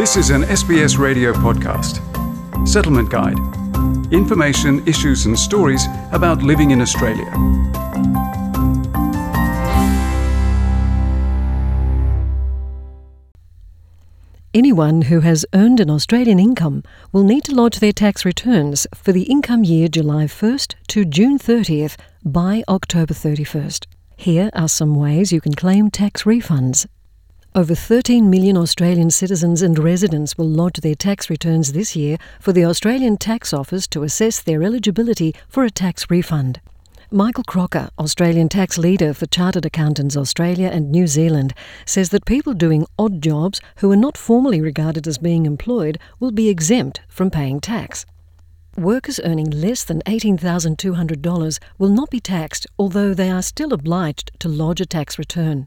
This is an SBS radio podcast. Settlement Guide. Information, issues, and stories about living in Australia. Anyone who has earned an Australian income will need to lodge their tax returns for the income year July 1st to June 30th by October 31st. Here are some ways you can claim tax refunds. Over 13 million Australian citizens and residents will lodge their tax returns this year for the Australian Tax Office to assess their eligibility for a tax refund. Michael Croker, Australian tax leader for Chartered Accountants Australia and New Zealand, says that people doing odd jobs who are not formally regarded as being employed will be exempt from paying tax. Workers earning less than $18,200 will not be taxed, although they are still obliged to lodge a tax return.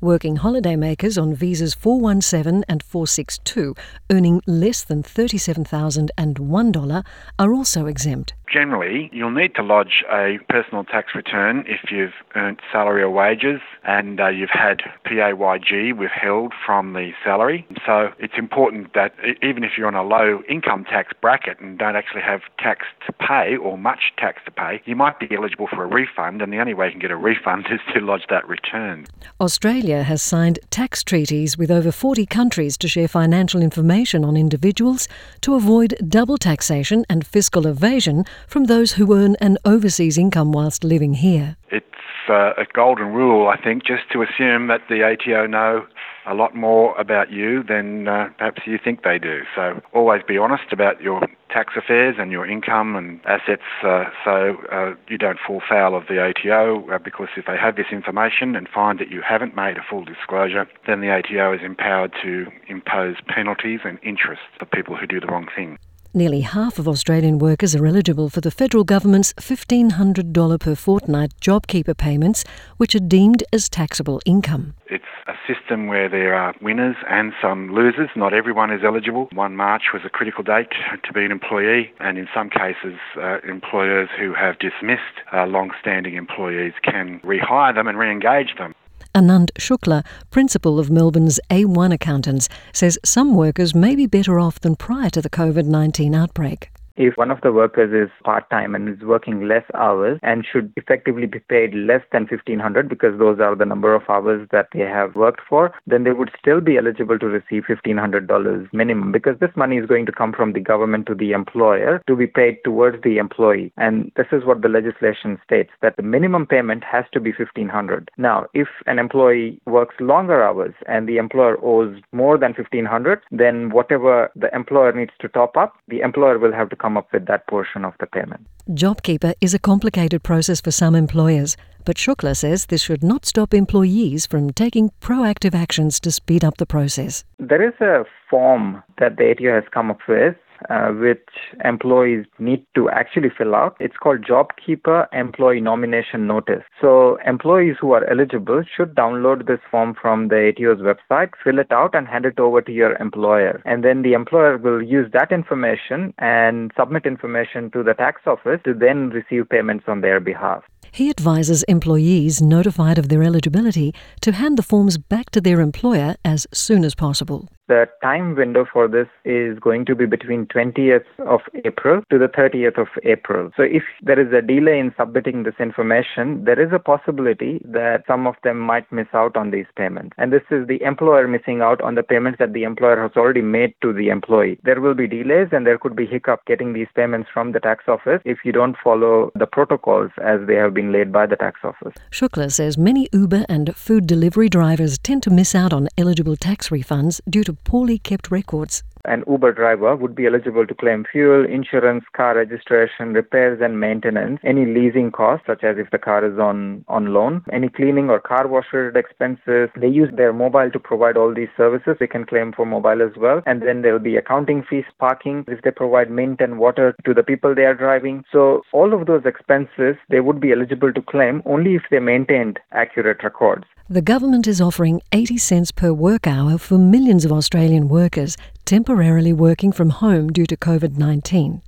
Working holidaymakers on visas 417 and 462, earning less than $37,001, are also exempt. Generally, you'll need to lodge a personal tax return if you've earned salary or wages and uh, you've had PAYG withheld from the salary. So it's important that even if you're on a low income tax bracket and don't actually have tax to pay or much tax to pay, you might be eligible for a refund, and the only way you can get a refund is to lodge that return. Australia has signed tax treaties with over 40 countries to share financial information on individuals to avoid double taxation and fiscal evasion from those who earn an overseas income whilst living here. It's uh, a golden rule, I think, just to assume that the ATO know a lot more about you than uh, perhaps you think they do. So always be honest about your tax affairs and your income and assets uh, so uh, you don't fall foul of the ATO uh, because if they have this information and find that you haven't made a full disclosure, then the ATO is empowered to impose penalties and interest for people who do the wrong thing. Nearly half of Australian workers are eligible for the federal government's $1,500 per fortnight JobKeeper payments, which are deemed as taxable income. It's a system where there are winners and some losers. Not everyone is eligible. 1 March was a critical date to be an employee, and in some cases, uh, employers who have dismissed uh, long standing employees can rehire them and re engage them. Anand Shukla, principal of Melbourne's A1 Accountants, says some workers may be better off than prior to the COVID 19 outbreak. If one of the workers is part time and is working less hours and should effectively be paid less than 1500 because those are the number of hours that they have worked for, then they would still be eligible to receive $1500 minimum because this money is going to come from the government to the employer to be paid towards the employee. And this is what the legislation states that the minimum payment has to be 1500. Now, if an employee works longer hours and the employer owes more than 1500, then whatever the employer needs to top up, the employer will have to come up with that portion of the payment. JobKeeper is a complicated process for some employers, but Shukla says this should not stop employees from taking proactive actions to speed up the process. There is a form that the ATO has come up with uh, which employees need to actually fill out. It's called JobKeeper Employee Nomination Notice. So employees who are eligible should download this form from the ATO's website, fill it out, and hand it over to your employer. And then the employer will use that information and submit information to the tax office to then receive payments on their behalf. He advises employees notified of their eligibility to hand the forms back to their employer as soon as possible. The time window for this is going to be between 20th of April to the 30th of April. So if there is a delay in submitting this information, there is a possibility that some of them might miss out on these payments. And this is the employer missing out on the payments that the employer has already made to the employee. There will be delays and there could be hiccup getting these payments from the tax office if you don't follow the protocols as they have been laid by the tax office. Shukla says many Uber and food delivery drivers tend to miss out on eligible tax refunds due to poorly kept records. An Uber driver would be eligible to claim fuel, insurance, car registration, repairs and maintenance, any leasing costs, such as if the car is on, on loan, any cleaning or car wash related expenses. They use their mobile to provide all these services. They can claim for mobile as well. And then there will be accounting fees, parking, if they provide mint and water to the people they are driving. So all of those expenses, they would be eligible to claim only if they maintained accurate records. The government is offering 80 cents per work hour for millions of Australian workers temporarily working from home due to COVID 19.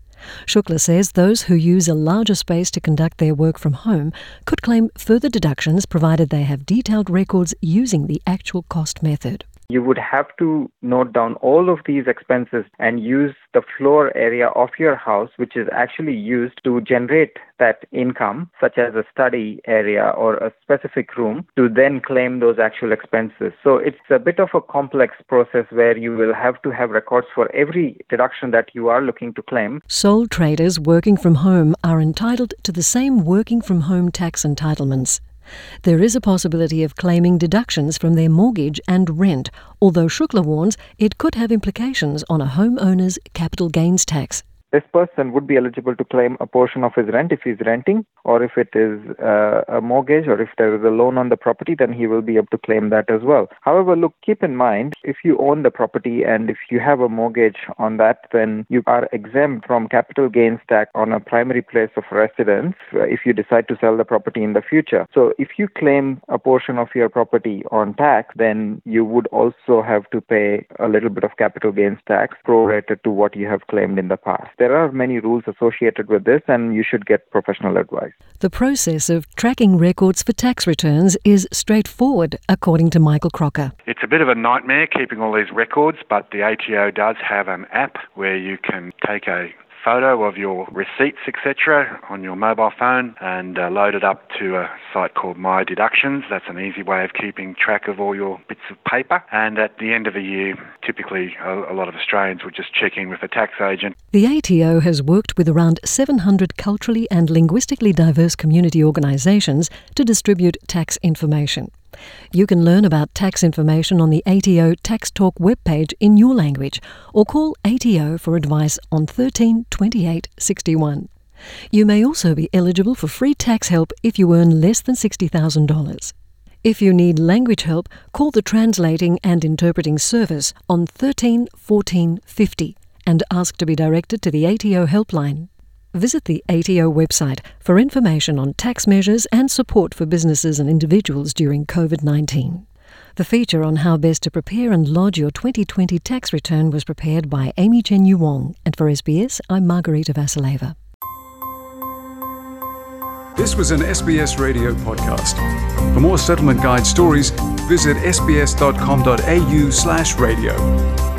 Shukla says those who use a larger space to conduct their work from home could claim further deductions provided they have detailed records using the actual cost method. You would have to note down all of these expenses and use the floor area of your house, which is actually used to generate that income, such as a study area or a specific room, to then claim those actual expenses. So it's a bit of a complex process where you will have to have records for every deduction that you are looking to claim. Sole traders working from home are entitled to the same working from home tax entitlements. There is a possibility of claiming deductions from their mortgage and rent, although Shukla warns it could have implications on a homeowner's capital gains tax this person would be eligible to claim a portion of his rent if he's renting, or if it is uh, a mortgage, or if there is a loan on the property, then he will be able to claim that as well. However, look, keep in mind if you own the property and if you have a mortgage on that, then you are exempt from capital gains tax on a primary place of residence uh, if you decide to sell the property in the future. So if you claim a portion of your property on tax, then you would also have to pay a little bit of capital gains tax prorated to what you have claimed in the past there are many rules associated with this, and you should get professional advice. The process of tracking records for tax returns is straightforward, according to Michael Croker. It's a bit of a nightmare keeping all these records, but the ATO does have an app where you can take a photo of your receipts, etc., on your mobile phone and uh, load it up to a site called My Deductions. That's an easy way of keeping track of all your bits of paper. And at the end of the year, typically a, a lot of Australians would just check in with a tax agent. The ATO has worked with around 700 culturally and linguistically diverse community organisations to distribute tax information. You can learn about tax information on the ATO Tax Talk webpage in your language or call ATO for advice on 13 28 61. You may also be eligible for free tax help if you earn less than $60,000. If you need language help, call the Translating and Interpreting Service on 13 14 50 and ask to be directed to the ATO helpline. Visit the ATO website for information on tax measures and support for businesses and individuals during COVID 19. The feature on how best to prepare and lodge your 2020 tax return was prepared by Amy Chen Yu Wong, and for SBS, I'm Margarita Vasileva. This was an SBS radio podcast. For more settlement guide stories, visit sbs.com.au/radio.